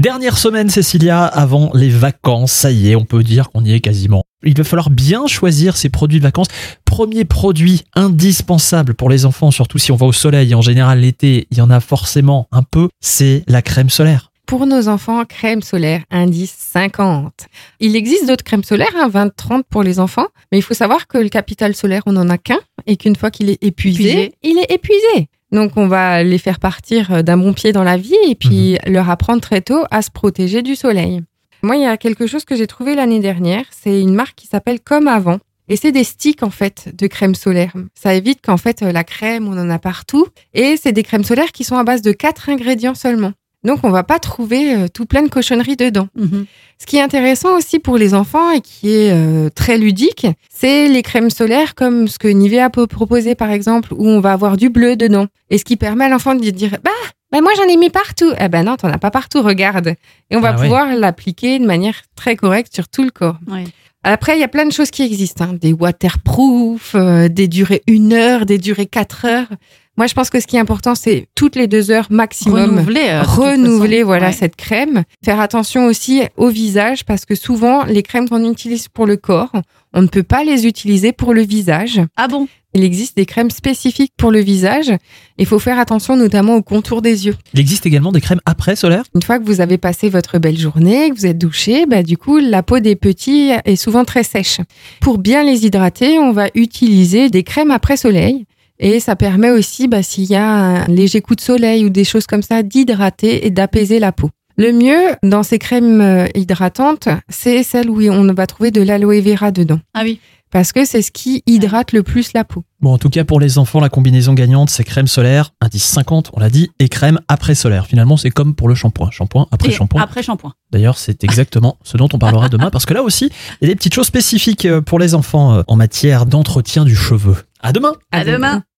Dernière semaine, Cécilia, avant les vacances. Ça y est, on peut dire qu'on y est quasiment. Il va falloir bien choisir ses produits de vacances. Premier produit indispensable pour les enfants, surtout si on va au soleil. En général, l'été, il y en a forcément un peu. C'est la crème solaire. Pour nos enfants, crème solaire, indice 50. Il existe d'autres crèmes solaires, hein, 20-30 pour les enfants, mais il faut savoir que le capital solaire, on n'en a qu'un, et qu'une fois qu'il est épuisé, Épuisé. il est épuisé. Donc on va les faire partir d'un bon pied dans la vie et puis leur apprendre très tôt à se protéger du soleil. Moi, il y a quelque chose que j'ai trouvé l'année dernière, c'est une marque qui s'appelle Comme avant. Et c'est des sticks en fait de crème solaire. Ça évite qu'en fait la crème, on en a partout. Et c'est des crèmes solaires qui sont à base de quatre ingrédients seulement. Donc on va pas trouver euh, tout plein de cochonneries dedans. Mhm. Ce qui est intéressant aussi pour les enfants et qui est euh, très ludique, c'est les crèmes solaires comme ce que Nivea peut proposer par exemple, où on va avoir du bleu dedans. Et ce qui permet à l'enfant de dire bah, bah moi j'en ai mis partout. Eh ben non, t'en as pas partout, regarde. Et on va Ah ouais. pouvoir l'appliquer de manière très correcte sur tout le corps. Ouais. Après, il y a plein de choses qui existent, hein. des waterproof, euh, des durées une heure, des durées quatre heures. Moi, je pense que ce qui est important, c'est toutes les deux heures maximum Renouveler. euh, renouveler voilà Ouais. cette crème. Faire attention aussi au visage parce que souvent les crèmes qu'on utilise pour le corps, on ne peut pas les utiliser pour le visage. Ah bon? Il existe des crèmes spécifiques pour le visage. Il faut faire attention notamment au contour des yeux. Il existe également des crèmes après solaire. Une fois que vous avez passé votre belle journée, que vous êtes douché, bah, du coup, la peau des petits est souvent très sèche. Pour bien les hydrater, on va utiliser des crèmes après soleil. Et ça permet aussi, bah, s'il y a un léger coup de soleil ou des choses comme ça, d'hydrater et d'apaiser la peau. Le mieux dans ces crèmes euh, hydratantes, c'est celle où on va trouver de l'aloe vera dedans. Ah oui. Parce que c'est ce qui hydrate le plus la peau. Bon, en tout cas, pour les enfants, la combinaison gagnante, c'est crème solaire, indice 50, on l'a dit, et crème après solaire. Finalement, c'est comme pour le shampoing. Shampoing après shampoing. Après shampoing. D'ailleurs, c'est exactement ce dont on parlera demain, parce que là aussi, il y a des petites choses spécifiques euh, pour les enfants euh, en matière d'entretien du cheveu. À demain À demain.